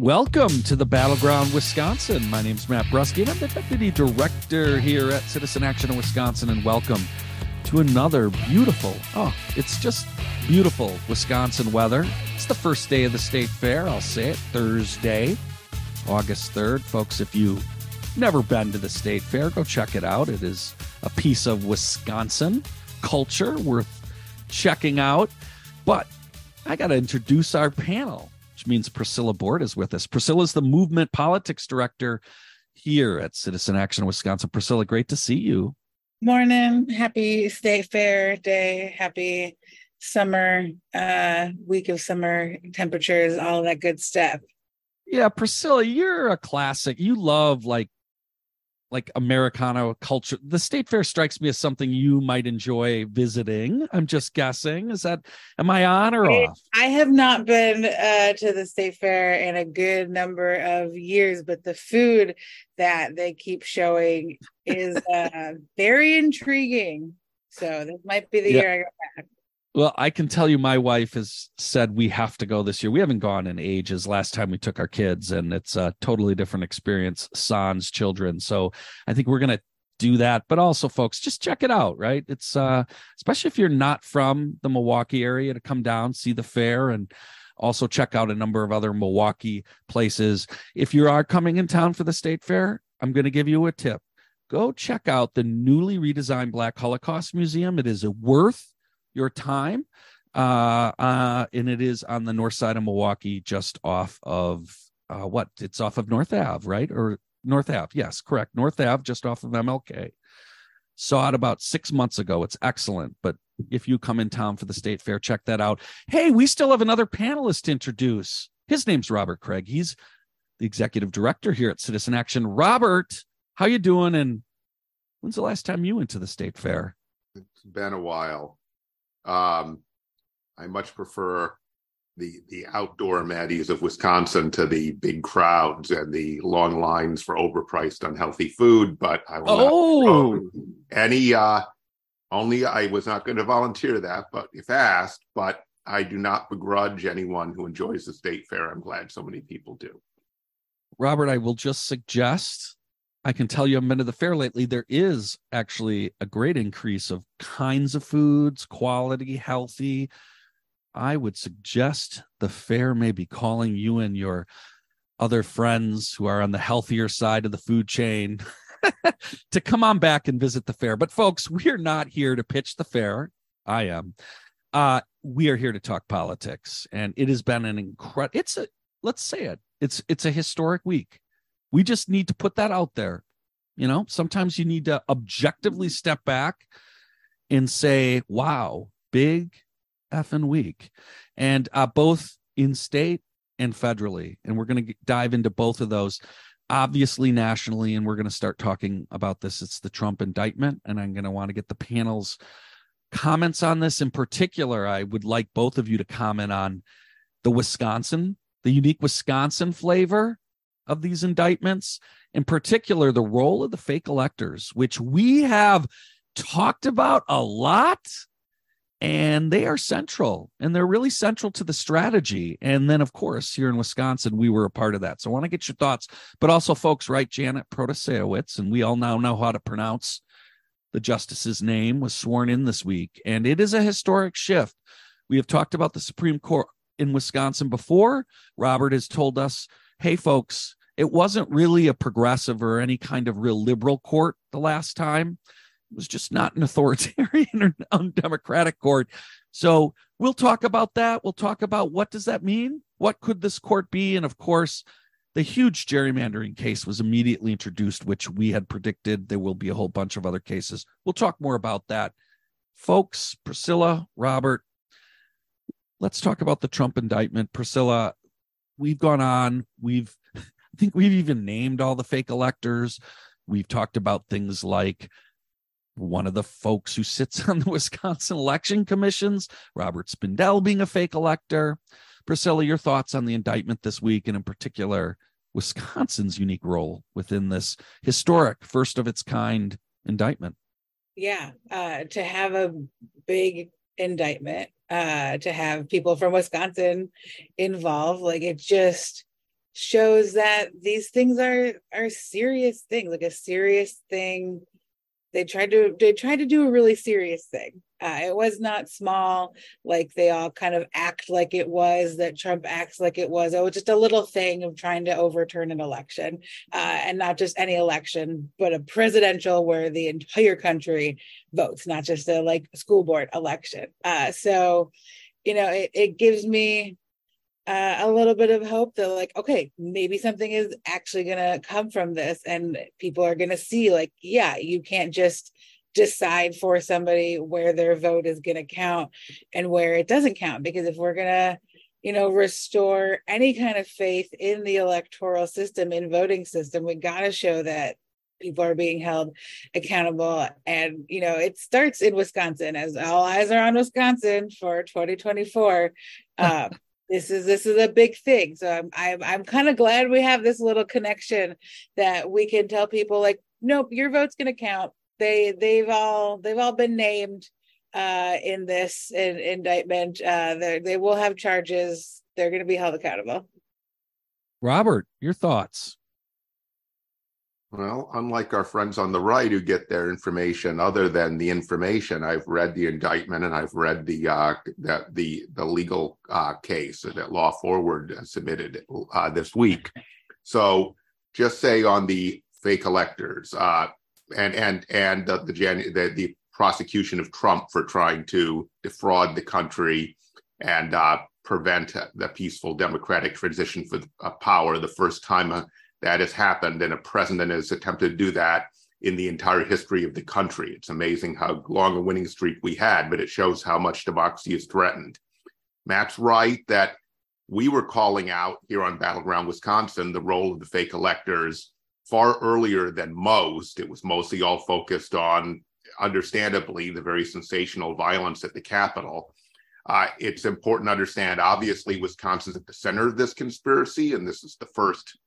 Welcome to the Battleground, Wisconsin. My name is Matt Brusky, and I'm the Deputy Director here at Citizen Action in Wisconsin. And welcome to another beautiful, oh, it's just beautiful Wisconsin weather. It's the first day of the state fair. I'll say it Thursday, August 3rd. Folks, if you've never been to the state fair, go check it out. It is a piece of Wisconsin culture worth checking out. But I got to introduce our panel which means Priscilla Board is with us. Priscilla is the movement politics director here at Citizen Action Wisconsin. Priscilla, great to see you. Morning. Happy State Fair Day. Happy summer uh week of summer temperatures, all that good stuff. Yeah, Priscilla, you're a classic. You love like like Americana culture. The state fair strikes me as something you might enjoy visiting. I'm just guessing. Is that am I on or I, off? I have not been uh, to the state fair in a good number of years, but the food that they keep showing is uh, very intriguing. So this might be the yeah. year I go back. Well, I can tell you, my wife has said we have to go this year. We haven't gone in ages. Last time we took our kids, and it's a totally different experience. Sans children, so I think we're gonna do that. But also, folks, just check it out. Right? It's uh, especially if you're not from the Milwaukee area, to come down, see the fair, and also check out a number of other Milwaukee places. If you are coming in town for the state fair, I'm going to give you a tip. Go check out the newly redesigned Black Holocaust Museum. It is worth your time. Uh, uh, and it is on the north side of Milwaukee, just off of uh, what? It's off of North Ave, right? Or North Ave? Yes, correct. North Ave, just off of MLK. Saw it about six months ago. It's excellent. But if you come in town for the state fair, check that out. Hey, we still have another panelist to introduce. His name's Robert Kraig. He's the executive director here at Citizen Action. Robert, how you doing? And when's the last time you went to the state fair? It's been a while. Um, I much prefer the the outdoor Maddies of Wisconsin to the big crowds and the long lines for overpriced, unhealthy food. But I will oh. not any. Uh, only I was not going to volunteer that, but if asked, but I do not begrudge anyone who enjoys the state fair. I'm glad so many people do. Robert, I will just suggest I can tell you I've been to the fair lately. There is actually a great increase of kinds of foods, quality, healthy. I would suggest the fair may be calling you and your other friends who are on the healthier side of the food chain to come on back and visit the fair. But folks, we are not here to pitch the fair. I am. Uh, we are here to talk politics, and it has been an incredible. It's a let's say it. It's it's a historic week we just need to put that out there. You know, sometimes you need to objectively step back and say, wow, big effing week. And uh, both in state and federally. And we're going to dive into both of those, obviously nationally. And we're going to start talking about this. It's the Trump indictment. And I'm going to want to get the panel's comments on this. In particular, I would like both of you to comment on the Wisconsin, the unique Wisconsin flavor of these indictments, in particular, the role of the fake electors, which we have talked about a lot. And they are central and they're really central to the strategy. And then, of course, here in Wisconsin, we were a part of that. So I want to get your thoughts, but also, folks, right? Janet Protasiewicz, and we all now know how to pronounce the justice's name, was sworn in this week. And it is a historic shift. We have talked about the Supreme Court in Wisconsin before. Robert has told us, hey, folks, it wasn't really a progressive or any kind of real liberal court the last time. It was just not an authoritarian or undemocratic court. So we'll talk about that. We'll talk about what does that mean? What could this court be? And of course, the huge gerrymandering case was immediately introduced, which we had predicted there will be a whole bunch of other cases. We'll talk more about that. Folks, Priscilla, Robert, let's talk about the Trump indictment. Priscilla, we've gone on, we've I think we've even named all the fake electors. We've talked about things like one of the folks who sits on the Wisconsin election commissions, Robert Spindell, being a fake elector. Priscilla, your thoughts on the indictment this week, and in particular, Wisconsin's unique role within this historic, first of its kind indictment. Yeah, uh, to have a big indictment, uh, to have people from Wisconsin involved, like it just shows that these things are are serious things, like a serious thing. They tried to they tried to do a really serious thing. Uh, it was not small, like they all kind of act like it was, that Trump acts like it was. It was just a little thing of trying to overturn an election, uh, and not just any election, but a presidential where the entire country votes, not just a like school board election. Uh, so, you know, it, it gives me uh, a little bit of hope that like okay maybe something is actually going to come from this and people are going to see like yeah you can't just decide for somebody where their vote is going to count and where it doesn't count. Because if we're going to you know restore any kind of faith in the electoral system in voting system we got to show that people are being held accountable. And you know it starts in wisconsin as all eyes are on wisconsin for 2024 uh, this is this is a big thing so i'm i'm, I'm kind of glad we have this little connection that we can tell people like nope your vote's going to count they they've all they've all been named uh, in this in, indictment. Uh, they will have charges. They're going to be held accountable. Robert, your thoughts? Well, unlike our friends on the right who get their information other than the information, I've read the indictment and I've read the uh, the the, the legal uh, case that Law Forward submitted uh, this week. So, just say on the fake electors, uh, and and and the the, the, the prosecution of Trump for trying to defraud the country and uh, prevent the peaceful democratic transition for uh, power. The first time that has happened, and a president has attempted to do that in the entire history of the country. It's amazing how long a winning streak we had, but it shows how much democracy is threatened. Matt's right that we were calling out here on Battleground Wisconsin the role of the fake electors far earlier than most. It was mostly all focused on, understandably, the very sensational violence at the Capitol. Uh, it's important to understand, obviously, Wisconsin's at the center of this conspiracy, and this is the first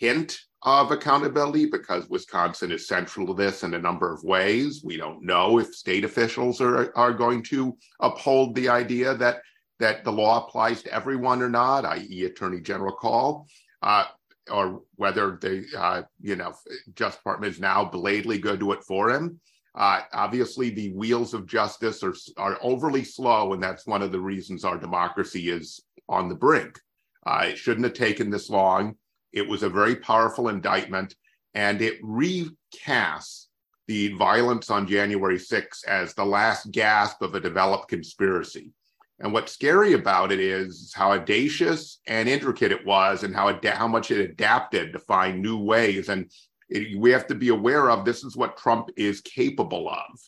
hint of accountability because Wisconsin is central to this in a number of ways. We don't know if state officials are, are going to uphold the idea that that the law applies to everyone or not, i.e., Attorney General Kaul. Uh, or whether the uh, you know Justice Department is now belatedly going to do it for him. Uh, obviously, the wheels of justice are are overly slow, and that's one of the reasons our democracy is on the brink. Uh, it shouldn't have taken this long. It was a very powerful indictment, and it recasts the violence on January 6 as the last gasp of a developed conspiracy. And what's scary about it is how audacious and intricate it was, and how ad- how much it adapted to find new ways. And it, we have to be aware of this is what Trump is capable of.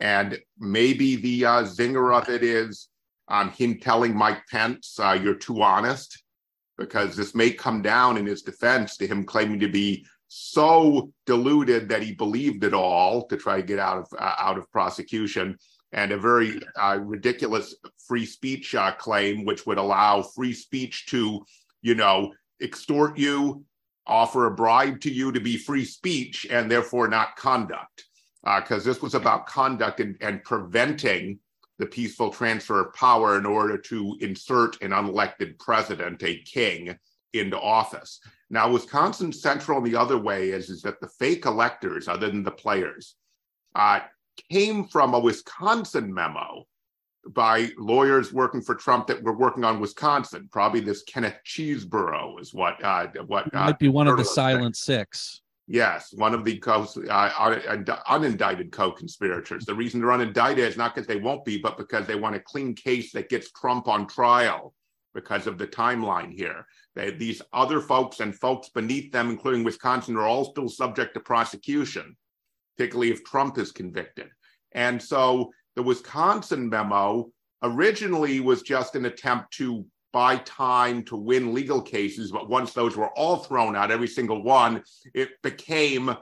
And maybe the uh, zinger of it is um, him telling Mike Pence, uh, "You're too honest," because this may come down in his defense to him claiming to be so deluded that he believed it all to try to get out of uh, out of prosecution and a very uh, ridiculous free speech uh, claim, which would allow free speech to, you know, extort you, offer a bribe to you to be free speech, and therefore not conduct. Because uh, this was about conduct and, and preventing the peaceful transfer of power in order to insert an unelected president, a king, into office. Now, Wisconsin Central, in the other way, is, is that the fake electors, other than the players, uh, came from a Wisconsin memo by lawyers working for Trump that were working on Wisconsin. Probably this Kenneth Chesebro is what uh, what uh, might be one of the Silent Six. Yes, one of the co- uh, unindicted co-conspirators. The reason they're unindicted is not because they won't be, but because they want a clean case that gets Trump on trial because of the timeline here. They, these other folks and folks beneath them, including Wisconsin, are all still subject to prosecution particularly if Trump is convicted. And so the Wisconsin memo originally was just an attempt to buy time to win legal cases. But once those were all thrown out, every single one, it became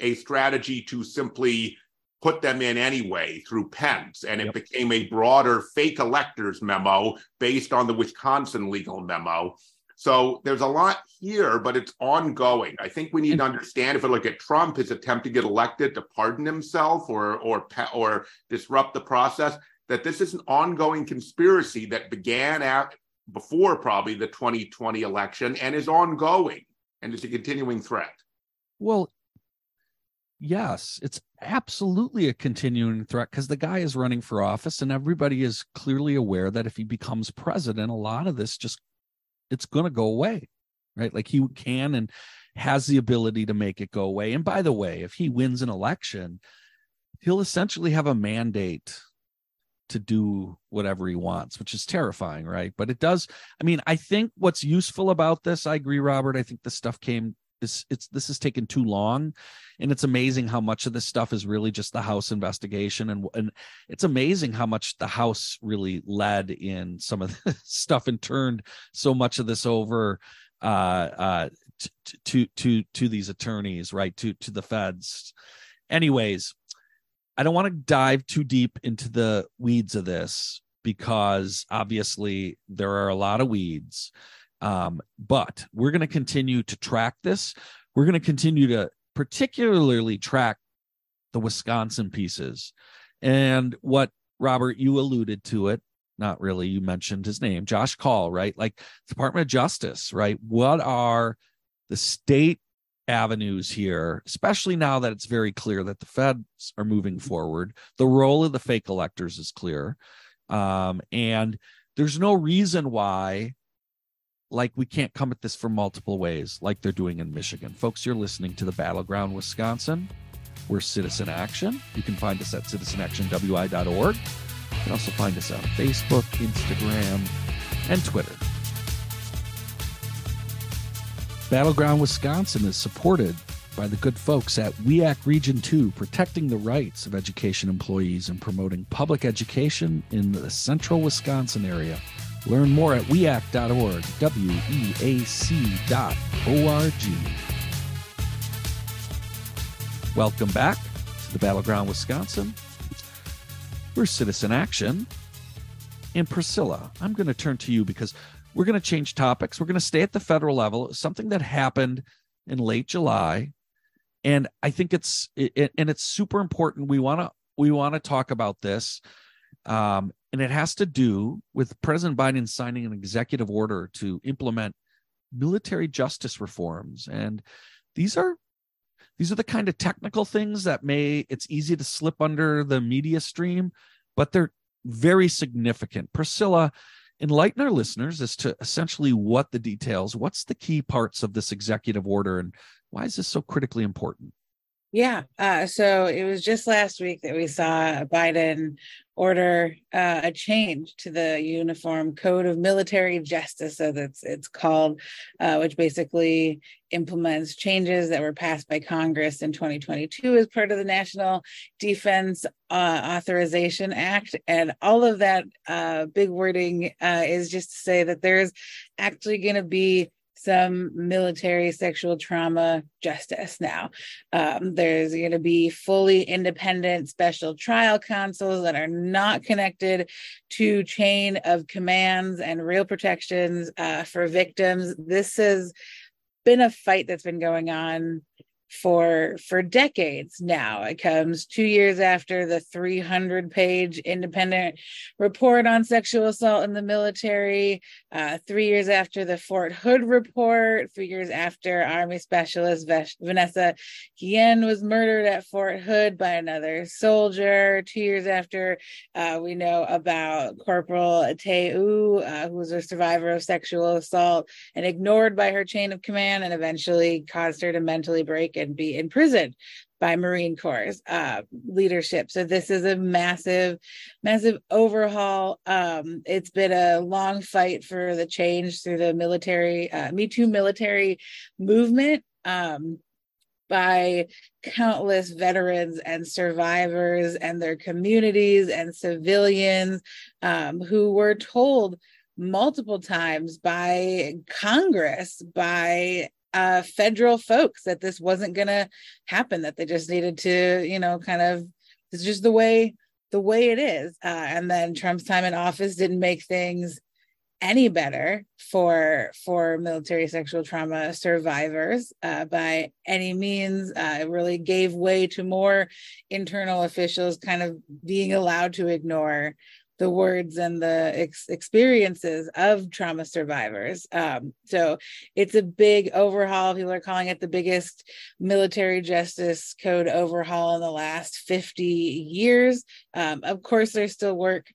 a strategy to simply put them in anyway through Pence. And it yep. became a broader fake electors memo based on the Wisconsin legal memo. So there's a lot here, but it's ongoing. I think we need to understand if we look at Trump, his attempt to get elected to pardon himself or or or disrupt the process, that this is an ongoing conspiracy that began at before probably the 2020 election and is ongoing and is a continuing threat. Well, yes, it's absolutely a continuing threat because the guy is running for office and everybody is clearly aware that if he becomes president, a lot of this just it's going to go away. Right? Like he can and has the ability to make it go away. And by the way, if he wins an election, he'll essentially have a mandate to do whatever he wants, which is terrifying, right? But it does. I mean, I think what's useful about this, I agree, Robert. I think the stuff came. This it's this has taken too long, and it's amazing how much of this stuff is really just the House investigation, and and it's amazing how much the House really led in some of the stuff and turned so much of this over uh, uh, to, to to to these attorneys, right? To to the feds. Anyways, I don't want to dive too deep into the weeds of this because obviously there are a lot of weeds. Um, but we're going to continue to track this. We're going to continue to particularly track the Wisconsin pieces. And what, Robert, you alluded to it, not really, you mentioned his name, Josh Kaul, right? Like Department of Justice, right? What are the state avenues here, especially now that it's very clear that the feds are moving forward. The role of the fake electors is clear. Um, and there's no reason why, like, we can't come at this from multiple ways, like they're doing in Michigan. Folks, you're listening to the Battleground Wisconsin. We're Citizen Action. You can find us at citizenactionwi.org. You can also find us on Facebook, Instagram, and Twitter. Battleground Wisconsin is supported by the good folks at WEAC Region 2, protecting the rights of education employees and promoting public education in the central Wisconsin area. Learn more at weac.org, W-E-A-C dot O-R-G. Welcome back to the Battleground Wisconsin. We're Citizen Action. And Priscilla, I'm going to turn to you because we're going to change topics. We're going to stay at the federal level. Something that happened in late July, and I think it's it, and it's super important. We want to we want to talk about this, um, and it has to do with President Biden signing an executive order to implement military justice reforms, and these are these are the kind of technical things that may it's easy to slip under the media stream, but they're very significant. Priscilla, enlighten our listeners as to essentially what the details, what's the key parts of this executive order, and why is this so critically important? Yeah. Uh, so it was just last week that we saw Biden order uh, a change to the Uniform Code of Military Justice, so that's it's called, uh, which basically implements changes that were passed by Congress in 2022 as part of the National Defense uh, Authorization Act, and all of that uh, big wording uh, is just to say that there's actually going to be some military sexual trauma justice now. Um, there's going to be fully independent special trial counsels that are not connected to chain of commands and real protections uh, for victims. This has been a fight that's been going on for for decades now. It comes two years after the 300 page independent report on sexual assault in the military uh, three years after the fort hood report three years after army specialist vanessa guillen was murdered at fort hood by another soldier two years after uh, we know about corporal teu uh, who was a survivor of sexual assault and ignored by her chain of command and eventually caused her to mentally break and be imprisoned by Marine Corps uh, leadership. So this is a massive, massive overhaul. Um, it's been a long fight for the change through the military, uh, Me Too military movement. Um, by countless veterans and survivors and their communities and civilians um, who were told multiple times by Congress, by uh, federal folks that this wasn't going to happen, that they just needed to, you know, kind of, it's just the way the way it is. Uh, and then Trump's time in office didn't make things any better for for military sexual trauma survivors uh, by any means. Uh, it really gave way to more internal officials kind of being allowed to ignore the words and the ex- experiences of trauma survivors. Um, so it's a big overhaul. People are calling it the biggest military justice code overhaul in the last 50 years. Um, of course, there's still work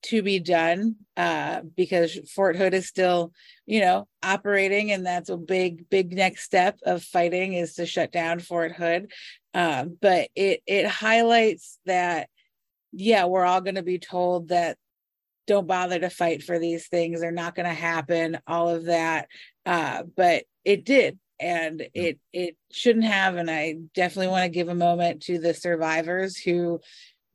to be done uh, because Fort Hood is still, you know, operating, and that's a big, big next step of fighting is to shut down Fort Hood. Um, but it it highlights that yeah, we're all going to be told that don't bother to fight for these things. They're not going to happen, all of that. Uh, but it did. And it it shouldn't have. And I definitely want to give a moment to the survivors who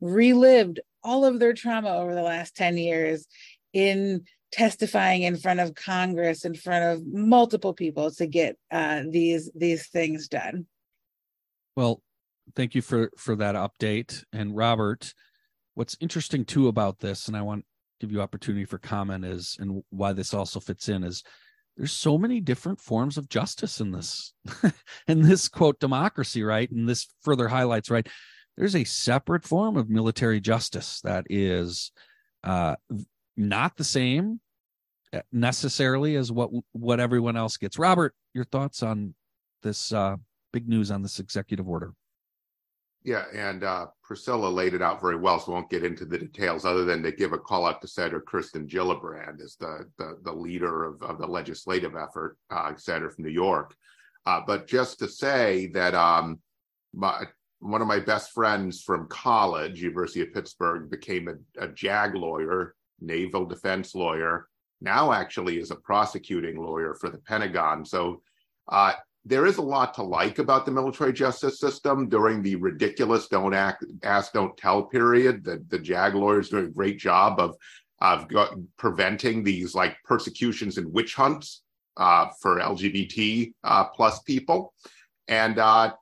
relived all of their trauma over the last 10 years in testifying in front of Congress, in front of multiple people to get uh, these these things done. Well, thank you for for that update. And Robert, what's interesting too about this and i want to give you opportunity for comment is and why this also fits in is there's so many different forms of justice in this in this quote democracy right? And this further highlights right? There's a separate form of military justice that is uh not the same uh, necessarily as what what everyone else gets. Robert your thoughts on this uh big news on this executive order yeah, and uh, Priscilla laid it out very well, so I won't get into the details other than to give a call out to Senator Kirsten Gillibrand as the, the, the leader of, of the legislative effort, uh, Senator from New York. Uh, but just to say that um, my, one of my best friends from college, University of Pittsburgh, became a, a JAG lawyer, naval defense lawyer, now actually is a prosecuting lawyer for the Pentagon. So uh, there is a lot to like about the military justice system during the ridiculous don't act, ask, don't tell period. The, the JAG lawyers doing a great job of, of got, preventing these like persecutions and witch hunts uh, for LGBT uh, plus people. And uh,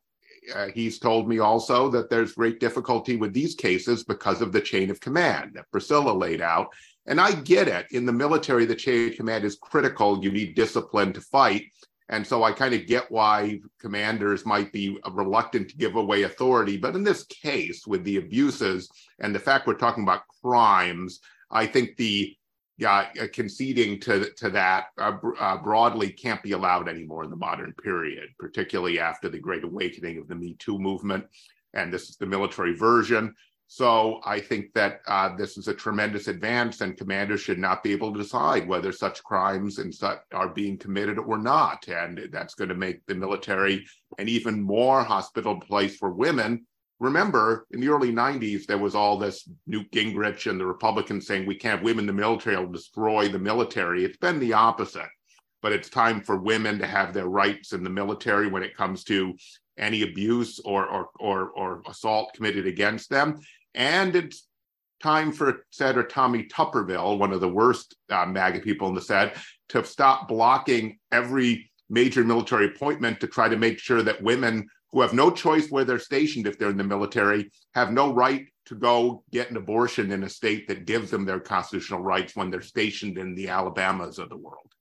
uh, he's told me also that there's great difficulty with these cases because of the chain of command that Priscilla laid out. And I get it. In the military, the chain of command is critical. You need discipline to fight. And so I kind of get why commanders might be reluctant to give away authority. But in this case, with the abuses and the fact we're talking about crimes, I think the yeah, uh, conceding to to that uh, uh, broadly can't be allowed anymore in the modern period, particularly after the Great Awakening of the Me Too movement. And this is the military version. So I think that uh, this is a tremendous advance, and commanders should not be able to decide whether such crimes and such are being committed or not. And that's going to make the military an even more hospitable place for women. Remember, in the early 90s, there was all this Newt Gingrich and the Republicans saying we can't have women in the military, it'll destroy the military. It's been the opposite. But it's time for women to have their rights in the military when it comes to any abuse or, or, or, or assault committed against them. And it's time for Senator Tommy Tuberville, one of the worst uh, MAGA people in the Senate, to stop blocking every major military appointment to try to make sure that women who have no choice where they're stationed if they're in the military have no right to go get an abortion in a state that gives them their constitutional rights when they're stationed in the Alabamas of the world.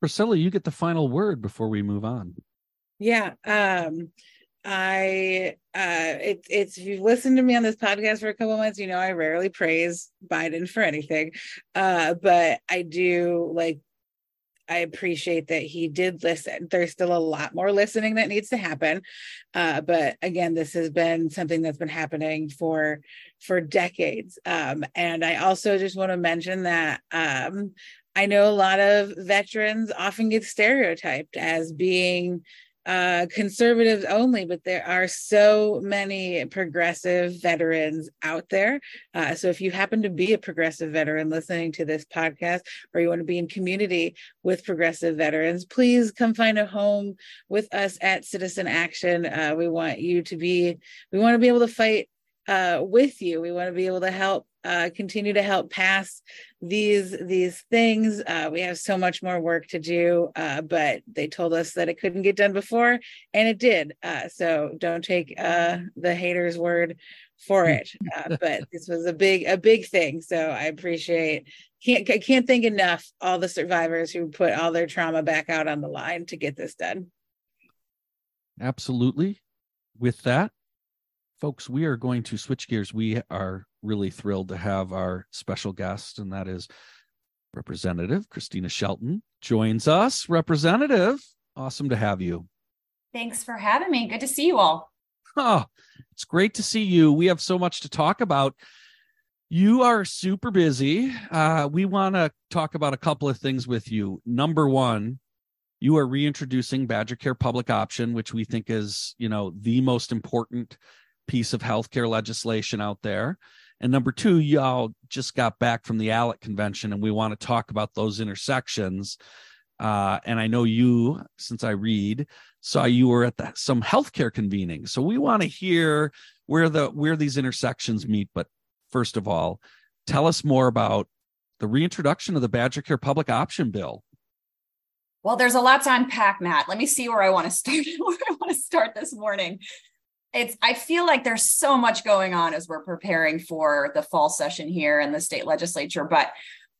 Priscilla, you get the final word before we move on. Yeah. Um, I uh it's it's if you've listened to me on this podcast for a couple months, you know I rarely praise Biden for anything. Uh but I do like I appreciate that he did listen. There's still a lot more listening that needs to happen. Uh, but again, this has been something that's been happening for for decades. Um, and I also just want to mention that um, I know a lot of veterans often get stereotyped as being uh, conservatives only, but there are so many progressive veterans out there. Uh, so if you happen to be a progressive veteran listening to this podcast, or you want to be in community with progressive veterans, please come find a home with us at Citizen Action. Uh, we want you to be, we want to be able to fight uh, with you. We want to be able to help uh, continue to help pass these these things. Uh, we have so much more work to do, uh, but they told us that it couldn't get done before, and it did. Uh, so don't take uh, the haters' word for it. Uh, but this was a big a big thing. So I appreciate can't I can't thank enough all the survivors who put all their trauma back out on the line to get this done. Absolutely. With that, folks, we are going to switch gears. We are really thrilled to have our special guest, and that is Representative Kristina Shelton joins us. Representative, awesome to have you. Thanks for having me. Good to see you all. Oh, it's great to see you. We have so much to talk about. You are super busy. Uh, we want to talk about a couple of things with you. Number one, you are reintroducing Badger Care Public Option, which we think is, you know, the most important piece of healthcare legislation out there. And number two, y'all just got back from the ALEC convention, and we want to talk about those intersections. Uh, and I know you, since I read, saw you were at the, some healthcare convening. So we want to hear where the where these intersections meet. But first of all, tell us more about the reintroduction of the Badger Care Public Option Bill. Well, there's a lot to unpack, Matt. Let me see where I want to start. where I want to start this morning. It's I feel like there's so much going on as we're preparing for the fall session here in the state legislature. But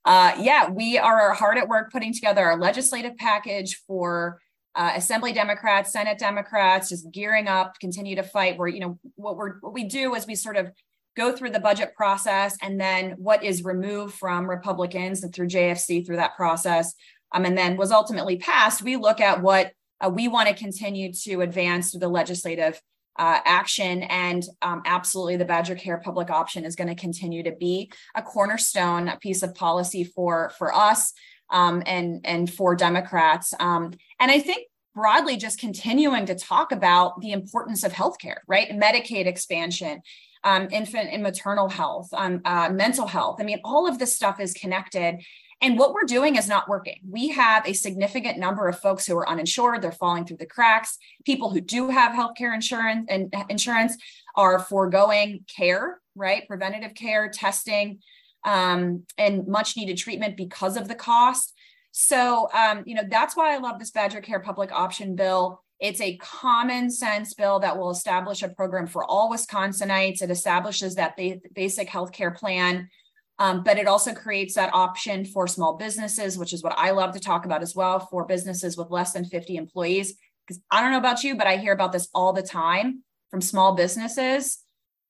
uh, yeah, we are hard at work putting together our legislative package for uh, Assembly Democrats, Senate Democrats, just gearing up, continue to fight. Where you know what we're what we do is we sort of go through the budget process and then what is removed from Republicans and through JFC through that process um, and then was ultimately passed, we look at what uh, we want to continue to advance through the legislative uh, action. And um, absolutely, the Badger Care public option is going to continue to be a cornerstone a piece of policy for for us um, and and for Democrats. Um, and I think broadly, just continuing to talk about the importance of healthcare, right? Medicaid expansion. Um, infant and maternal health, um, uh, mental health. I mean, all of this stuff is connected. And what we're doing is not working. We have a significant number of folks who are uninsured, they're falling through the cracks. People who do have healthcare insurance and insurance are foregoing care, right? Preventative care, testing, um, and much needed treatment because of the cost. So, um, you know, that's why I love this Badger Care public option bill. It's a common sense bill that will establish a program for all Wisconsinites. It establishes that ba- basic health care plan um, but it also creates that option for small businesses, which is what I love to talk about as well for businesses with less than 50 employees. Because I don't know about you, but I hear about this all the time from small businesses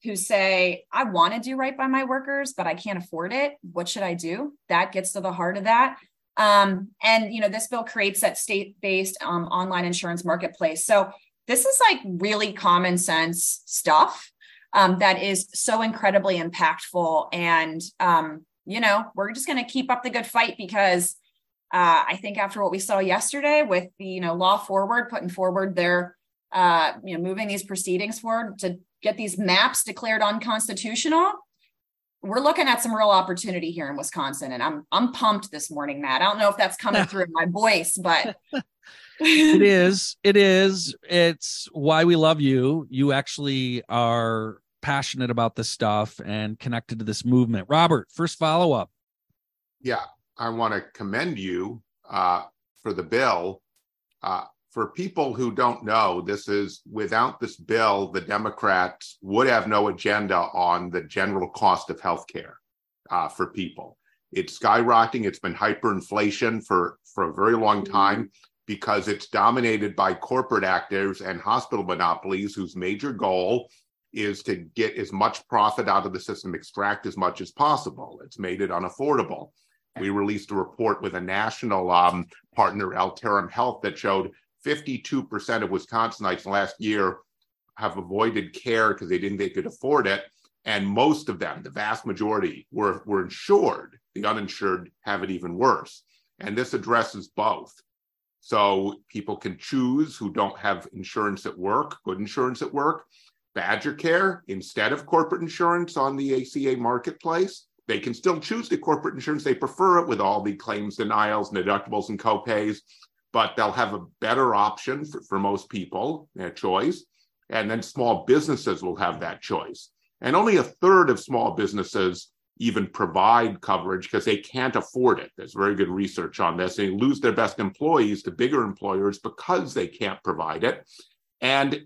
who say, I want to do right by my workers, but I can't afford it. What should I do? That gets to the heart of that. Um, and you know, this bill creates that state-based um, online insurance marketplace. So this is like really common sense stuff um, that is so incredibly impactful. And, um, you know, we're just going to keep up the good fight because uh, I think after what we saw yesterday with the, you know, law forward, putting forward their, uh, you know, moving these proceedings forward to get these maps declared unconstitutional, we're looking at some real opportunity here in Wisconsin. And I'm I'm pumped this morning, Matt. I don't know if that's coming through in my voice, but it is. It is. It's why we love you. You actually are passionate about this stuff and connected to this movement. Robert, first follow up. Yeah, I want to commend you uh, for the bill. Uh, for people who don't know, this is without this bill, the Democrats would have no agenda on the general cost of healthcare uh, for people. It's skyrocketing. It's been hyperinflation for, for a very long mm-hmm. time because it's dominated by corporate actors and hospital monopolies whose major goal is to get as much profit out of the system, extract as much as possible. It's made it unaffordable. We released a report with a national um, partner, Altarum Health, that showed 52% of Wisconsinites last year have avoided care because they didn't they could afford it. And most of them, the vast majority, were, were insured. The uninsured have it even worse. And this addresses both. So people can choose who don't have insurance at work, good insurance at work, Badger Care instead of corporate insurance on the ACA marketplace. They can still choose the corporate insurance. They prefer it with all the claims denials, and deductibles, and copays, but they'll have a better option for, for most people, their choice. And then small businesses will have that choice. And only a third of small businesses even provide coverage because they can't afford it. There's very good research on this. They lose their best employees to bigger employers because they can't provide it. And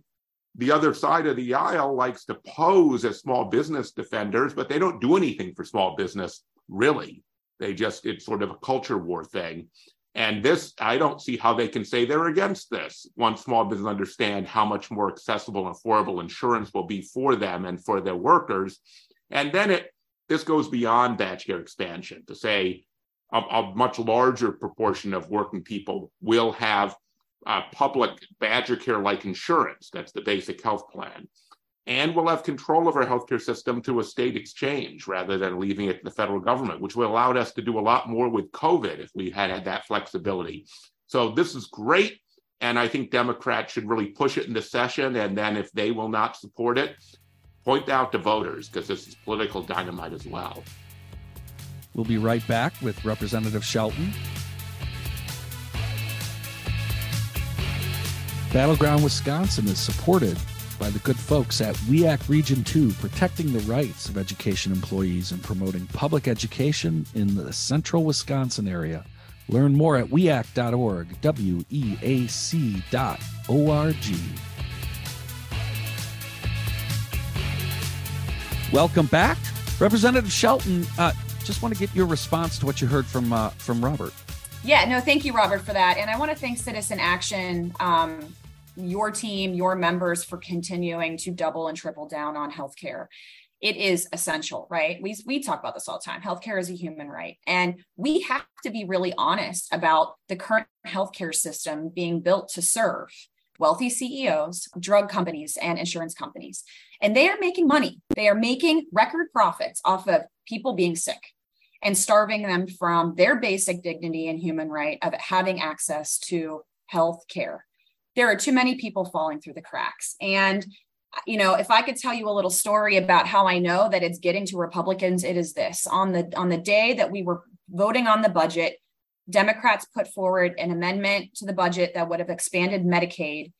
the other side of the aisle likes to pose as small business defenders, but they don't do anything for small business, really. They just, it's sort of a culture war thing. And this, I don't see how they can say they're against this once small business understand how much more accessible and affordable insurance will be for them and for their workers. And then it this goes beyond Badger Care expansion to say a, a much larger proportion of working people will have uh, public Badger Care like insurance. That's the basic health plan. And we'll have control of our healthcare system to a state exchange rather than leaving it to the federal government, which will allow us to do a lot more with COVID if we had had that flexibility. So this is great. And I think Democrats should really push it in the session. And then if they will not support it, point out to voters because this is political dynamite as well. We'll be right back with Representative Shelton. Battleground Wisconsin is supported by the good folks at WEAC Region 2, protecting the rights of education employees and promoting public education in the central Wisconsin area. Learn more at weac.org, W E A C dot O R G. Welcome back. Representative Shelton, uh, just want to get your response to what you heard from uh, from Robert. Yeah, no, thank you, Robert, for that. And I want to thank Citizen Action, um, your team, your members for continuing to double and triple down on healthcare. It is essential, right? We, we talk about this all the time. Healthcare is a human right. And we have to be really honest about the current healthcare system being built to serve wealthy CEOs, drug companies, and insurance companies. And they are making money. They are making record profits off of people being sick and starving them from their basic dignity and human right of having access to health care. There are too many people falling through the cracks. And, you know, if I could tell you a little story about how I know that it's getting to Republicans, it is this. On the on the day that we were voting on the budget, Democrats put forward an amendment to the budget that would have expanded Medicaid.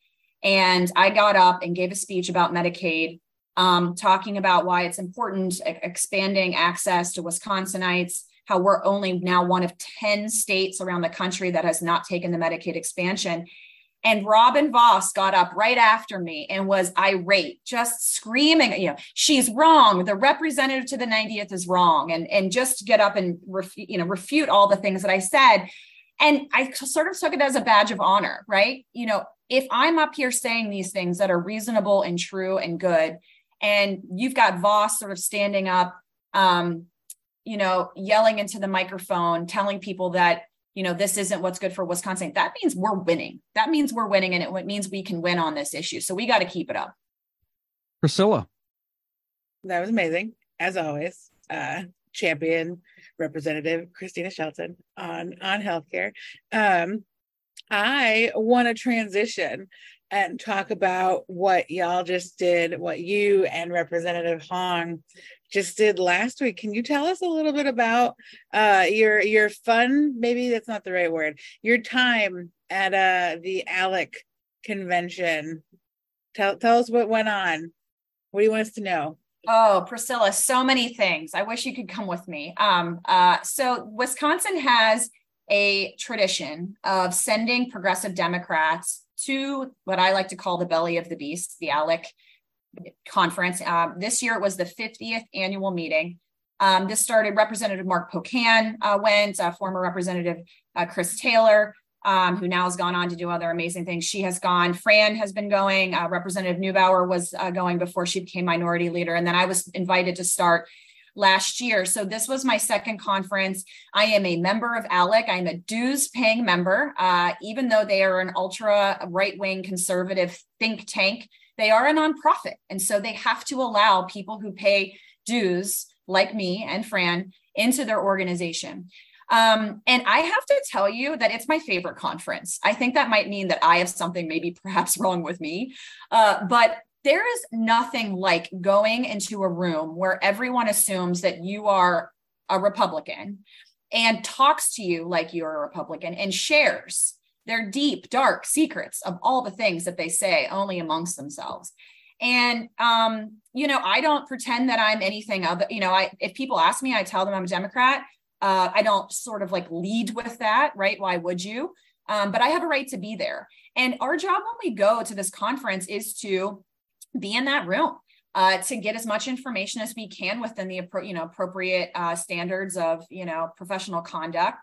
And I got up and gave a speech about Medicaid um, talking about why it's important, expanding access to Wisconsinites, how we're only now one of 10 states around the country that has not taken the Medicaid expansion. And Robin Vos got up right after me and was irate, just screaming, you know, she's wrong. The representative to the 90th is wrong. And, and just get up and, ref, you know, refute all the things that I said. And I sort of took it as a badge of honor, right? You know, if I'm up here saying these things that are reasonable and true and good, and you've got Vos sort of standing up, um, you know, yelling into the microphone, telling people that you know this isn't what's good for Wisconsin. That means we're winning. That means we're winning, and it means we can win on this issue. So we got to keep it up. Priscilla, that was amazing as always. Uh, champion representative Kristina Shelton on on healthcare. Um, I want to transition and talk about what y'all just did, what you and Representative Hong just did last week. Can you tell us a little bit about uh, your your fun? Maybe that's not the right word. Your time at uh, the ALEC convention. Tell tell us what went on. What do you want us to know? Oh, Priscilla, so many things. I wish you could come with me. Um, uh, so Wisconsin has a tradition of sending progressive Democrats to what I like to call the belly of the beast, the ALEC conference. Um, this year it was the 50th annual meeting. Um, this started, Representative Mark Pocan uh, went, uh, former Representative uh, Chris Taylor, um, who now has gone on to do other amazing things. She has gone. Fran has been going. Uh, Representative Neubauer was uh, going before she became minority leader. And then I was invited to start last year. So this was my second conference. I am a member of ALEC. I'm a dues paying member. Uh, even though they are an ultra right wing conservative think tank, they are a nonprofit. And so they have to allow people who pay dues, like me and Fran, into their organization. Um, and I have to tell you that it's my favorite conference. I think that might mean that I have something maybe perhaps wrong with me. Uh, but there is nothing like going into a room where everyone assumes that you are a Republican and talks to you like you're a Republican and shares their deep, dark secrets of all the things that they say only amongst themselves. And um, you know, I don't pretend that I'm anything other. You know, I if people ask me, I tell them I'm a Democrat. Uh, I don't sort of like lead with that, right? Why would you? Um, but I have a right to be there. And our job when we go to this conference is to be in that room uh, to get as much information as we can within the you know appropriate uh, standards of you know professional conduct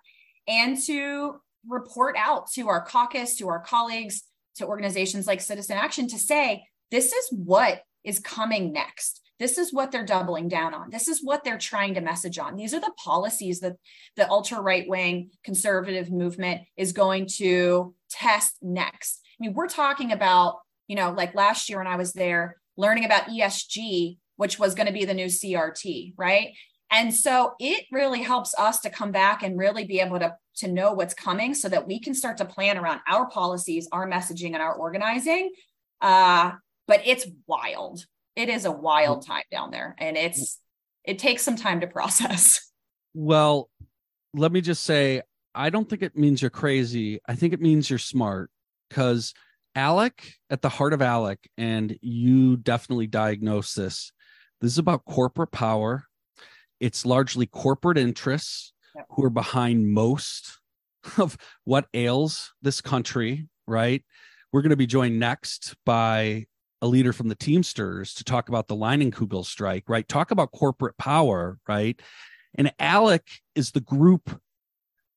and to report out to our caucus, to our colleagues, to organizations like Citizen Action to say, this is what is coming next. This is what they're doubling down on. This is what they're trying to message on. These are the policies that the ultra right wing conservative movement is going to test next. I mean, we're talking about, you know, like last year when I was there, learning about ESG, which was going to be the new CRT, right? And so it really helps us to come back and really be able to, to know what's coming so that we can start to plan around our policies, our messaging, and our organizing. Uh, but it's wild. It is a wild time down there. And it's it takes some time to process. Well, let me just say, I don't think it means you're crazy. I think it means you're smart because ALEC, at the heart of ALEC, and you definitely diagnose this. This is about corporate power. It's largely corporate interests yep. who are behind most of what ails this country, right? We're going to be joined next by a leader from the Teamsters to talk about the Leinenkugel strike, right? Talk about corporate power, right? And ALEC is the group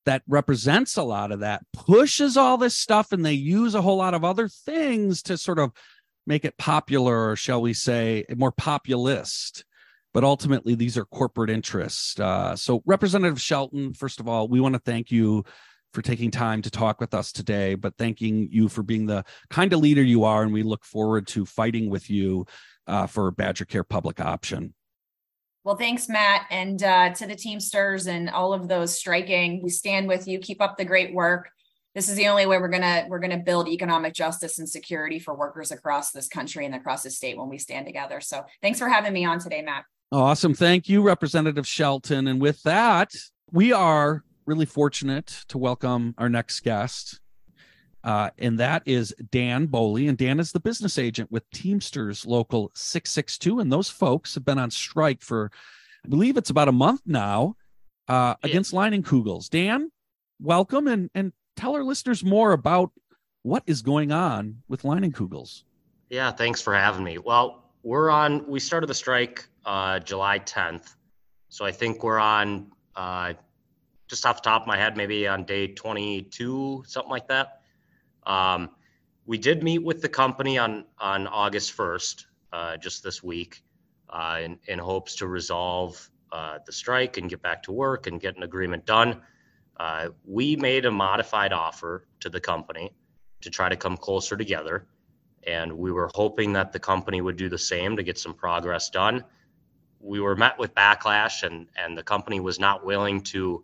that represents a lot of that, pushes all this stuff, and they use a whole lot of other things to sort of make it popular, or shall we say, more populist. But ultimately, these are corporate interests. Uh, so, Representative Shelton, first of all, we want to thank you for taking time to talk with us today, but thanking you for being the kind of leader you are. And we look forward to fighting with you uh, for Badger Care public option. Well, thanks, Matt, and uh, to the Teamsters and all of those striking. We stand with you. Keep up the great work. This is the only way we're gonna we're gonna build economic justice and security for workers across this country and across the state when we stand together. So, thanks for having me on today, Matt. Awesome, thank you, Representative Shelton. And with that, we are really fortunate to welcome our next guest. Uh, and that is Dan Boley. And Dan is the business agent with Teamsters Local 662. And those folks have been on strike for, I believe it's about a month now, uh, yeah. against Leinenkugels. Dan, welcome and, and tell our listeners more about what is going on with Lining Leinenkugels. Yeah, thanks for having me. Well, we're on, we started the strike uh, July 10th. So I think we're on uh, just off the top of my head, maybe on day 22, something like that. Um, we did meet with the company on on August 1st, uh, just this week, uh, in, in hopes to resolve uh, the strike and get back to work and get an agreement done. Uh, we made a modified offer to the company to try to come closer together, and we were hoping that the company would do the same to get some progress done. We were met with backlash, and and the company was not willing to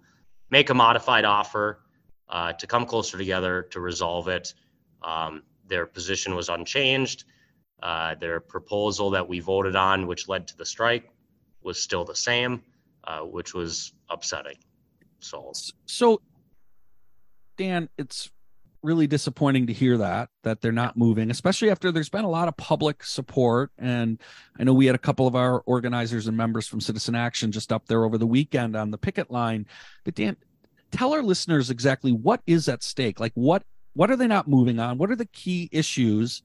make a modified offer uh, to come closer together to resolve it. Um, their position was unchanged. Uh, their proposal that we voted on, which led to the strike, was still the same, uh, which was upsetting. So, so Dan, it's really disappointing to hear that that they're not moving especially after there's been a lot of public support. And i know we had a couple of our organizers and members from citizen action just up there over the weekend on the picket line. But dan tell our listeners exactly what is at stake. Like what what are they not moving on? What are the key issues?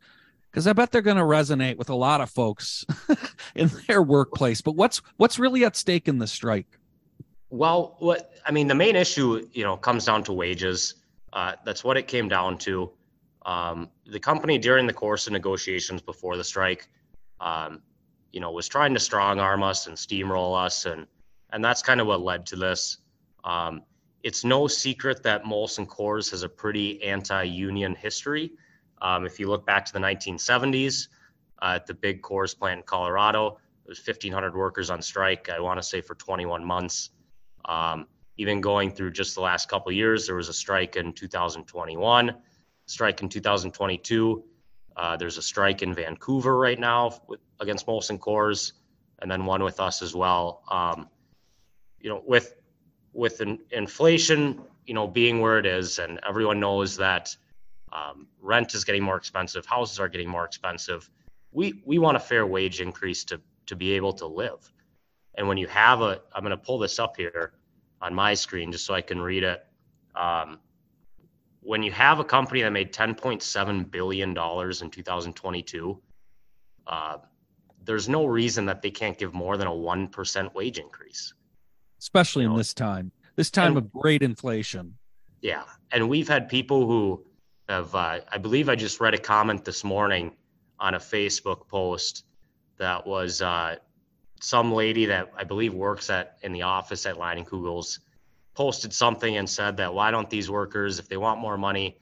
Because i bet they're going to resonate with a lot of folks in their workplace. But what's what's really at stake in the strike? Well what i mean the main issue you know comes down to wages uh, that's what it came down to. Um, the company during the course of negotiations before the strike, um, you know, was trying to strong arm us and steamroll us, and and that's kind of what led to this. Um, it's no secret that Molson Coors has a pretty anti-union history. Um, if you look back to the 1970s, uh, at the big Coors plant in Colorado, there was 1,500 workers on strike. I want to say for 21 months. Um, even going through just the last couple years. There was a strike in 2021, strike in 2022. Uh, there's a strike in Vancouver right now with, against Molson Coors, and then one with us as well. Um, you know, with with in, inflation, you know, being where it is, and everyone knows that um, rent is getting more expensive, houses are getting more expensive. We we want a fair wage increase to to be able to live. And when you have a, I'm going to pull this up here on my screen just so I can read it. Um, when you have a company that made 10.7 billion dollars in 2022, uh, there's no reason that they can't give more than a one percent wage increase. Especially you know? in this time, this time and, of great inflation. Yeah, and we've had people who have. Uh, I believe I just read a comment this morning on a Facebook post that was uh, some lady that I believe works at in the office at Leinenkugels posted something and said that why don't these workers, if they want more money,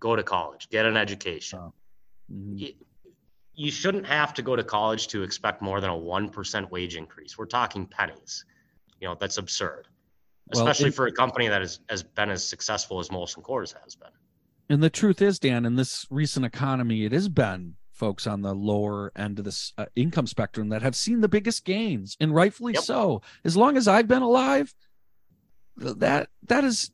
go to college, get an education. Oh. Mm-hmm. You, you shouldn't have to go to college to expect more than a 1% wage increase. We're talking pennies. You know, that's absurd, especially well, it, for a company that has, has been as successful as Molson Coors has been. And the truth is, Dan, in this recent economy, it has been folks on the lower end of this uh, income spectrum that have seen the biggest gains, and rightfully yep. so. As long as I've been alive, that that is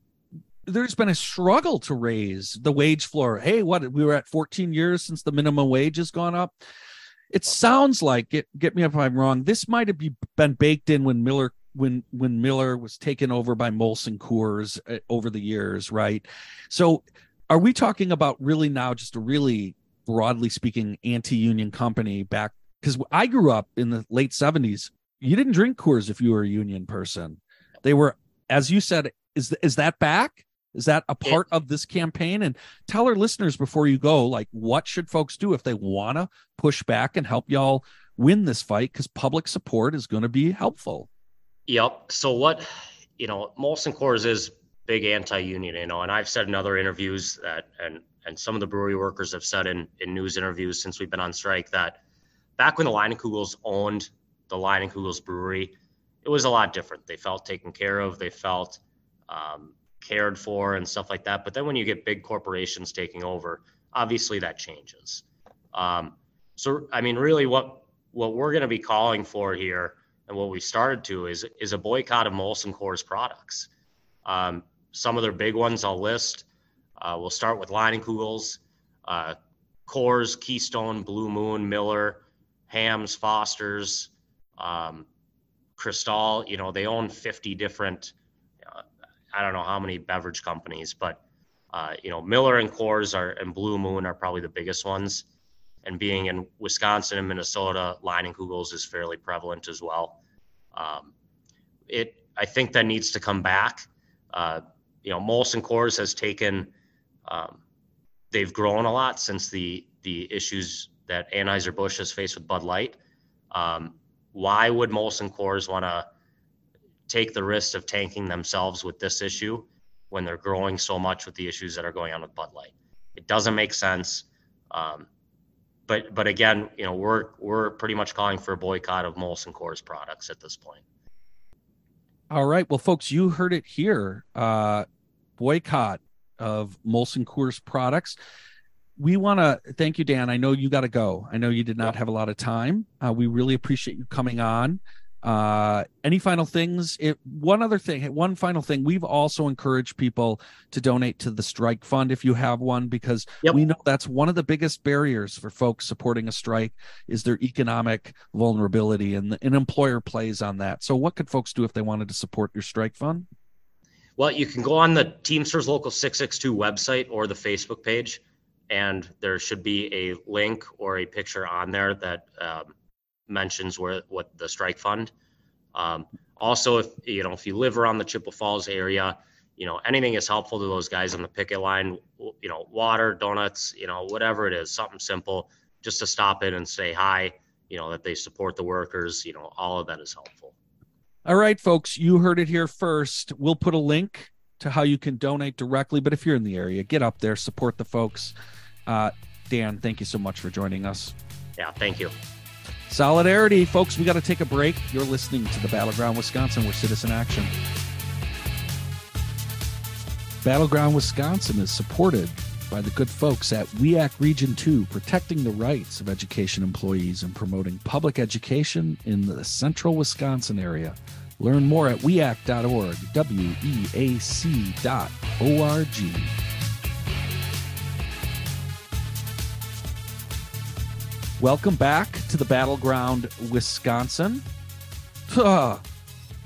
there's been a struggle to raise the wage floor. Hey, what we were at 14 years since the minimum wage has gone up. It sounds like get get me if I'm wrong. This might have been baked in when Miller when when Miller was taken over by Molson Coors uh, over the years, right? So, are we talking about really now just a really broadly speaking anti-union company back? Because I grew up in the late 70s. You didn't drink Coors if you were a union person. They were, as you said, is is that back? Is that a part of this campaign? And tell our listeners before you go, like, what should folks do if they want to push back and help y'all win this fight? Because public support is going to be helpful. Yep. So what, you know, Molson Coors is big anti-union, you know, and I've said in other interviews that, and and some of the brewery workers have said in in news interviews since we've been on strike that back when the Leinenkugels owned the Leinenkugels brewery, it was a lot different. They felt taken care of. They felt um, cared for and stuff like that. But then when you get big corporations taking over, obviously that changes. Um, so I mean, really, what what we're going to be calling for here, and what we started to is is a boycott of Molson Coors products. Um, some of their big ones I'll list. Uh, we'll start with Leinenkugels, uh, Coors, Keystone, Blue Moon, Miller, Hamm's, Foster's, um, Cristal. You know, they own 50 different I don't know how many beverage companies, but uh, you know, Miller and Coors are and Blue Moon are probably the biggest ones. And being in Wisconsin and Minnesota, Leinenkugels is fairly prevalent as well. Um, it, I think that needs to come back. Uh, you know, Molson Coors has taken, um, they've grown a lot since the the issues that Anheuser Busch has faced with Bud Light. Um, why would Molson Coors want to take the risk of tanking themselves with this issue when they're growing so much with the issues that are going on with Bud Light. It doesn't make sense. Um, but but again, you know, we're we're pretty much calling for a boycott of Molson Coors products at this point. All right, well, folks, you heard it here. Uh, boycott of Molson Coors products. We want to thank you, Dan. I know you got to go. I know you did not have a lot of time. Uh, we really appreciate you coming on. Uh, any final things? It, one other thing, one final thing. We've also encouraged people to donate to the strike fund if you have one, because yep. we know that's one of the biggest barriers for folks supporting a strike is their economic vulnerability, and an employer plays on that. So, what could folks do if they wanted to support your strike fund? Well, you can go on the Teamsters Local 662 website or the Facebook page, and there should be a link or a picture on there that um, mentions where what the strike fund. Um, also, if you know if you live around the Chippewa Falls area, you know anything is helpful to those guys on the picket line. You know, water, donuts, you know, whatever it is, something simple, just to stop in and say hi. You know that they support the workers. You know, all of that is helpful. All right, folks, you heard it here first. We'll put a link to how you can donate directly. But if you're in the area, get up there, support the folks. Uh, Dan, thank you so much for joining us. Yeah, thank you. Solidarity, folks. We got to take a break. You're listening to the Battleground Wisconsin, where citizen action. Battleground Wisconsin is supported by the good folks at WEAC Region 2, protecting the rights of education employees and promoting public education in the central Wisconsin area. Learn more at weac.org, W E A C dot O R G. Welcome back to the battleground, Wisconsin. Uh,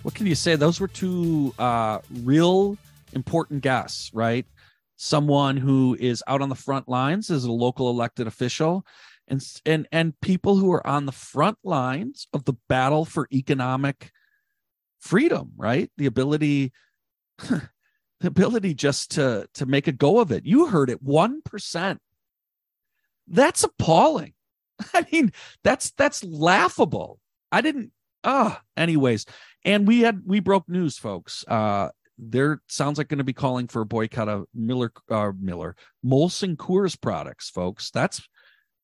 what can you say? Those were two uh, real important guests, right? Someone who is out on the front lines as a local elected official, and and and people who are on the front lines of the battle for economic freedom, right? The ability the ability just to to make a go of it. You heard it, 1%. That's appalling. I mean, that's that's laughable. I didn't uh anyways. And we had we broke news, folks. Uh there sounds like going to be calling for a boycott of Miller uh Miller Molson Coors products, folks. That's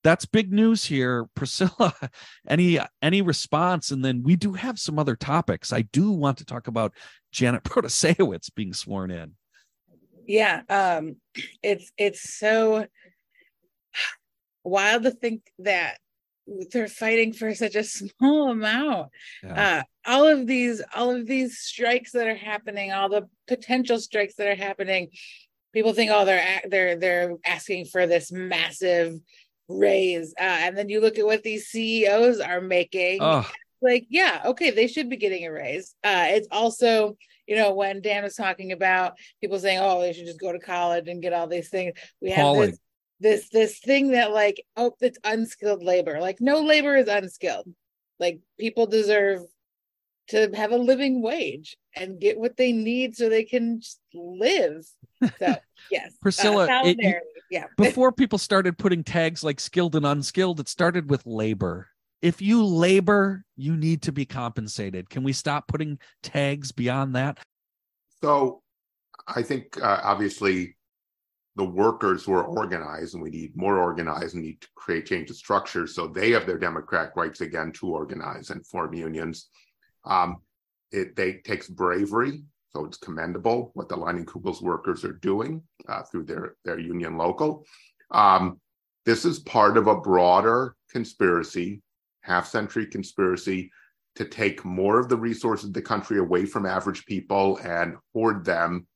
that's big news here priscilla. Any any response? And then we do have some other topics. I do want to talk about janet Protasiewicz being sworn in. Yeah um it's it's so wild to think that they're fighting for such a small amount yeah. uh all of these all of these strikes that are happening all the potential strikes that are happening people think oh they're they're they're asking for this massive raise. Uh, and then you look at what these CEOs are making. Oh. Like, yeah, okay, they should be getting a raise. Uh, it's also, you know, when Dan was talking about people saying, "Oh, they should just go to college and get all these things." We have this this this thing that like, oh, it's unskilled labor. Like, no labor is unskilled. Like, people deserve to have a living wage and get what they need so they can live. So, yes, Priscilla, uh, it, yeah. Before people started putting tags like skilled and unskilled, it started with labor. If you labor, you need to be compensated. Can we stop putting tags beyond that? So I think uh, obviously the workers were organized and we need more organized and need to create change of structure so they have their democratic rights again to organize and form unions. Um, it they, takes bravery so it's commendable what the Leinenkugel's workers are doing uh, through their, their union local. Um, this is part of a broader conspiracy, half century conspiracy to take more of the resources of the country away from average people and hoard them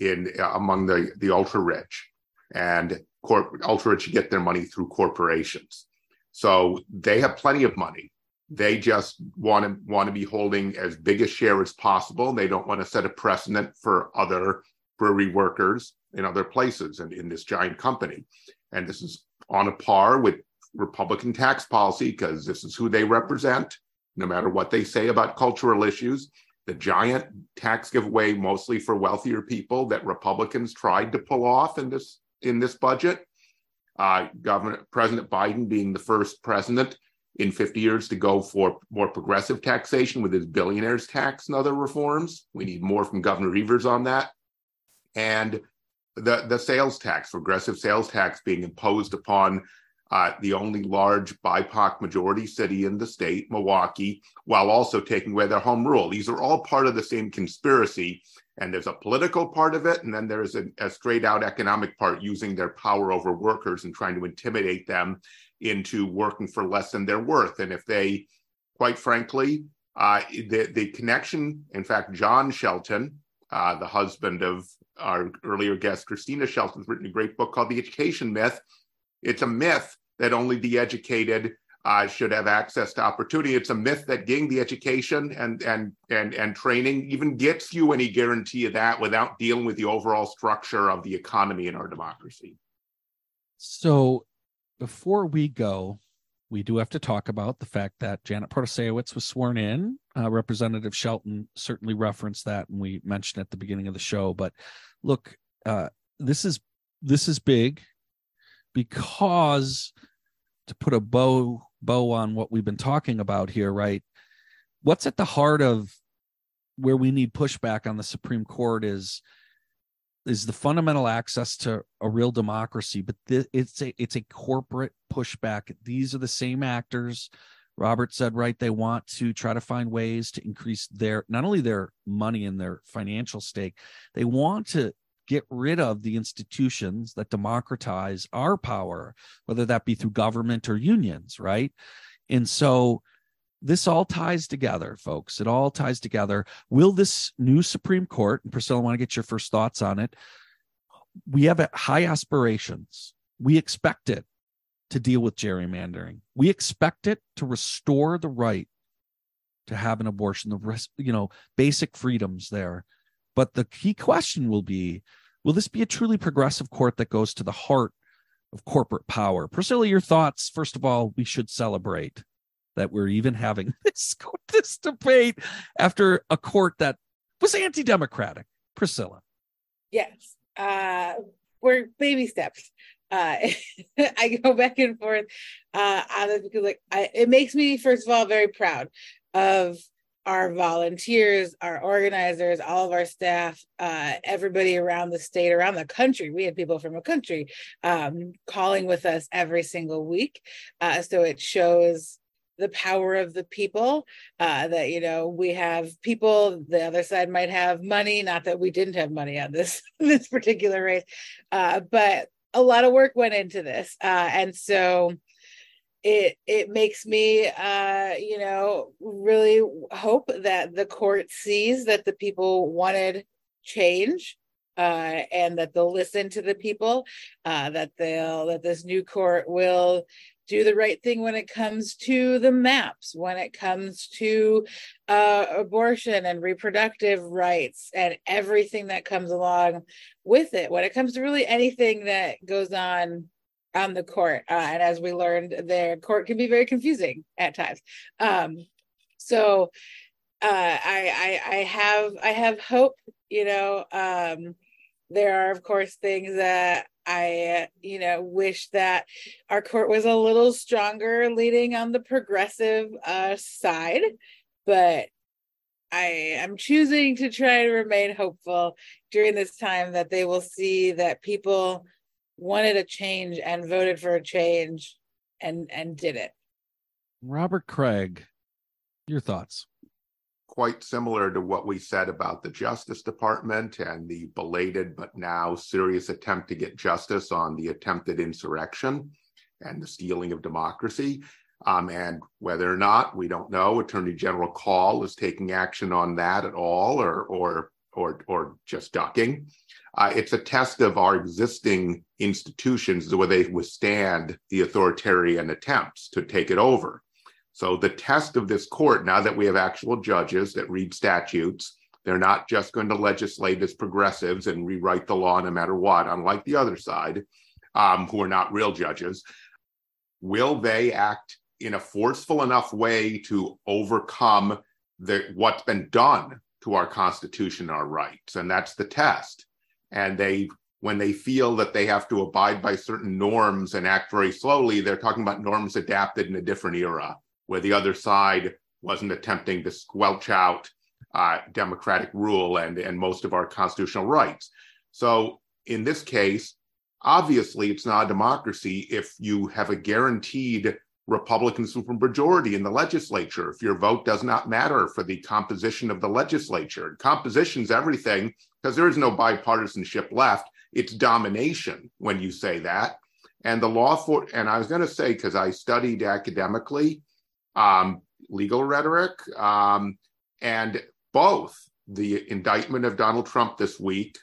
in uh, among the, the ultra rich. And corp- ultra rich get their money through corporations. So they have plenty of money they just want to want to be holding as big a share as possible. They don't want to set a precedent for other brewery workers in other places and in this giant company. And this is on a par with Republican tax policy because this is who they represent, no matter what they say about cultural issues. The giant tax giveaway, mostly for wealthier people, that Republicans tried to pull off in this in this budget. Uh, Governor President Biden being the first president in 50 years to go for more progressive taxation with his billionaires tax and other reforms. We need more from Governor Evers on that. And the, the sales tax, progressive sales tax being imposed upon uh, the only large BIPOC majority city in the state, Milwaukee, while also taking away their home rule. These are all part of the same conspiracy. And there's a political part of it, and then there's a, a straight out economic part using their power over workers and trying to intimidate them into working for less than they're worth. And if they, quite frankly, uh, the, the connection, in fact, Jon Shelton, uh, the husband of our earlier guest, Kristina Shelton, has written a great book called The Education Myth. It's a myth that only the educated uh, should have access to opportunity. It's a myth that getting the education and and and and training even gets you any guarantee of that without dealing with the overall structure of the economy in our democracy. So before we go, we do have to talk about the fact that Janet Protasiewicz was sworn in. Uh, Representative Shelton certainly referenced that, and we mentioned at the beginning of the show. But look, uh, this is this is big because to put a bow bow on what we've been talking about here, right? What's at the heart of where we need pushback on the Supreme Court is is the fundamental access to a real democracy but th- it's a it's a corporate pushback these are the same actors robert said right they want to try to find ways to increase their not only their money and their financial stake they want to get rid of the institutions that democratize our power whether that be through government or unions right and so this all ties together, folks. It all ties together. Will this new Supreme Court, and Priscilla, I want to get your first thoughts on it. We have high aspirations. We expect it to deal with gerrymandering. We expect it to restore the right to have an abortion, the rest, you know, basic freedoms there. But the key question will be will this be a truly progressive court that goes to the heart of corporate power? Priscilla, your thoughts. First of all, we should celebrate that we're even having this this debate after a court that was anti-democratic. Priscilla. yes, uh, we're baby steps. Uh, I go back and forth uh, on this because, like, I, it makes me first of all very proud of our volunteers, our organizers, all of our staff, uh, everybody around the state, around the country. We had people from a country um, calling with us every single week. Uh, so it shows the power of the people uh, that you know we have people the other side might have money not that we didn't have money on this this particular race uh, but a lot of work went into this uh, and so it it makes me uh you know really hope that the court sees that the people wanted change uh and that they'll listen to the people uh that they'll that this new court will do the right thing when it comes to the maps when it comes to uh abortion and reproductive rights and everything that comes along with it. When it comes to really anything that goes on on the court. Uh, and as we learned, their court can be very confusing at times. Um, so uh, I, I, I have I have hope. You know, um, there are of course things that I you know wish that our court was a little stronger, leading on the progressive uh, side, but. I am choosing to try to remain hopeful during this time that they will see that people wanted a change and voted for a change and and did it. Robert Kraig, your thoughts? Quite similar to what we said about the Justice Department and the belated but now serious attempt to get justice on the attempted insurrection and the stealing of democracy. Um, and whether or not we don't know, Attorney General Kaul is taking action on that at all, or or or or just ducking. Uh, it's a test of our existing institutions where they withstand the authoritarian attempts to take it over. So the test of this court, now that we have actual judges that read statutes, they're not just going to legislate as progressives and rewrite the law no matter what, unlike the other side, um, who are not real judges. Will they act in a forceful enough way to overcome the, what's been done to our Constitution, our rights? And that's the test and they when they feel that they have to abide by certain norms and act very slowly, they're talking about norms adapted in a different era where the other side wasn't attempting to squelch out uh, democratic rule and, and most of our constitutional rights. So in this case, obviously it's not a democracy if you have a guaranteed Republican supermajority in the legislature, if your vote does not matter for the composition of the legislature. Composition's everything because there is no bipartisanship left. It's domination when you say that. And the law for, and I was going to say, because I studied academically um, legal rhetoric, um, and both the indictment of Donald Trump this week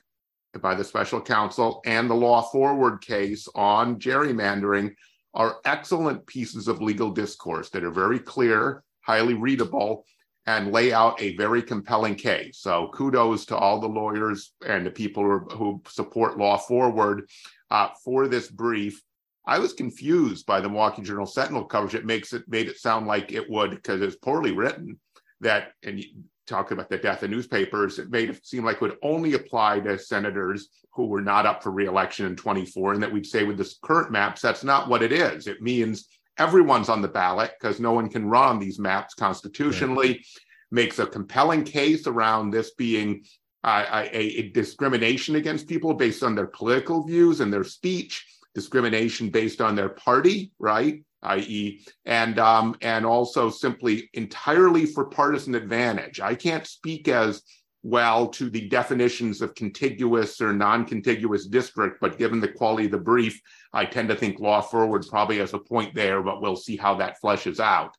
by the special counsel and the law forward case on gerrymandering are excellent pieces of legal discourse that are very clear, highly readable, and lay out a very compelling case. So kudos to all the lawyers and the people who, who support Law Forward uh, for this brief. I was confused by the Milwaukee Journal Sentinel coverage. It makes it made it sound like it would because it's poorly written. That and talking about the death of newspapers, it made it seem like it would only apply to senators who were not up for reelection in 24, and that we'd say with this current maps, that's not what it is. It means everyone's on the ballot because no one can run on these maps constitutionally. Makes a compelling case around this being uh, a, a, discrimination against people based on their political views and their speech, discrimination based on their party, right? i.e., and um, and also simply entirely for partisan advantage. I can't speak as well to the definitions of contiguous or non-contiguous district, but given the quality of the brief, I tend to think law forward probably has a point there, but we'll see how that fleshes out.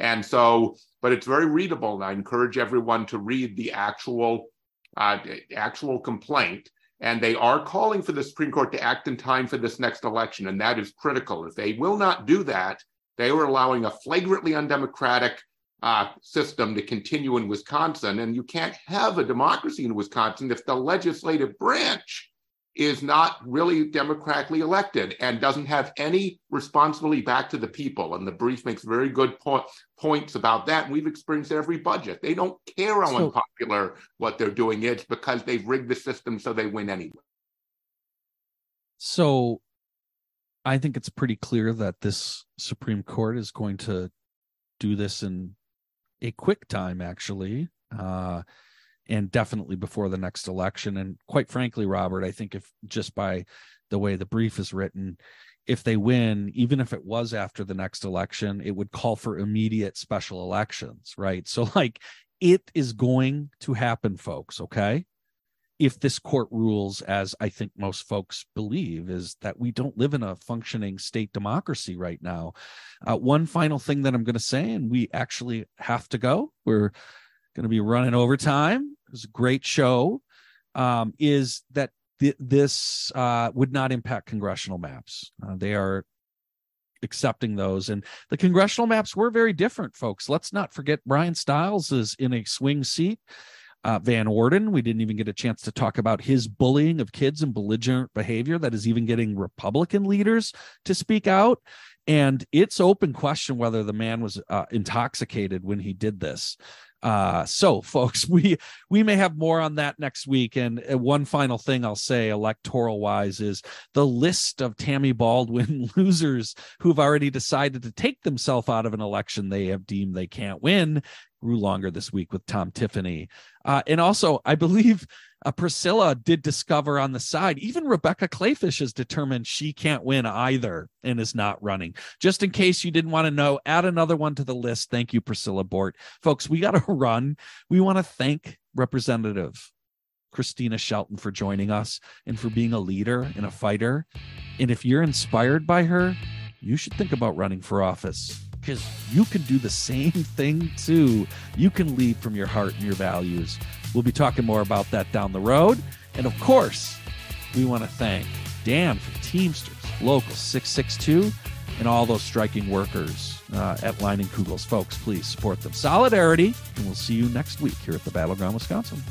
And so, but it's very readable, and I encourage everyone to read the actual uh, actual complaint. And they are calling for the Supreme Court to act in time for this next election, and that is critical. If they will not do that, they are allowing a flagrantly undemocratic uh, system to continue in Wisconsin. And you can't have a democracy in Wisconsin if the legislative branch is not really democratically elected and doesn't have any responsibility back to the people. And the brief makes very good point, points about that. And we've experienced every budget. They don't care how so, unpopular what they're doing is because they've rigged the system so they win anyway. So I think it's pretty clear that this Supreme Court is going to do this in a quick time, actually. Uh, and definitely before the next election. And quite frankly, Robert, I think if just by the way the brief is written, if they win, even if it was after the next election, it would call for immediate special elections, right? So, like, it is going to happen, folks, okay? If this court rules, as I think most folks believe, is that we don't live in a functioning state democracy right now. Uh, one final thing that I'm going to say, and we actually have to go. We're going to be running overtime. It was a great show. Um, is that th- this uh, would not impact congressional maps? Uh, they are accepting those, and the congressional maps were very different, folks. Let's not forget Bryan Steil is in a swing seat. Uh, Van Orden, we didn't even get a chance to talk about his bullying of kids and belligerent behavior that is even getting Republican leaders to speak out. And it's open question whether the man was uh, intoxicated when he did this. Uh, so, folks, we we may have more on that next week. And uh, one final thing I'll say, electoral wise, is the list of Tammy Baldwin losers who've already decided to take themselves out of an election they have deemed they can't win grew longer this week with Tom Tiffany. Uh, and also, I believe uh, Priscilla did discover on the side, even Rebecca Kleefisch has determined she can't win either and is not running. Just in case you didn't want to know, add another one to the list. Thank you, Priscilla Bort. Folks, we got to run. We want to thank Representative Kristina Shelton for joining us and for being a leader and a fighter. And if you're inspired by her, you should think about running for office because you can do the same thing too. You can lead from your heart and your values. We'll be talking more about that down the road. And of course, we want to thank Dan from Teamsters, Local 662, and all those striking workers uh, at Leinenkugels. Folks, please support them. Solidarity, and we'll see you next week here at the Battleground, Wisconsin.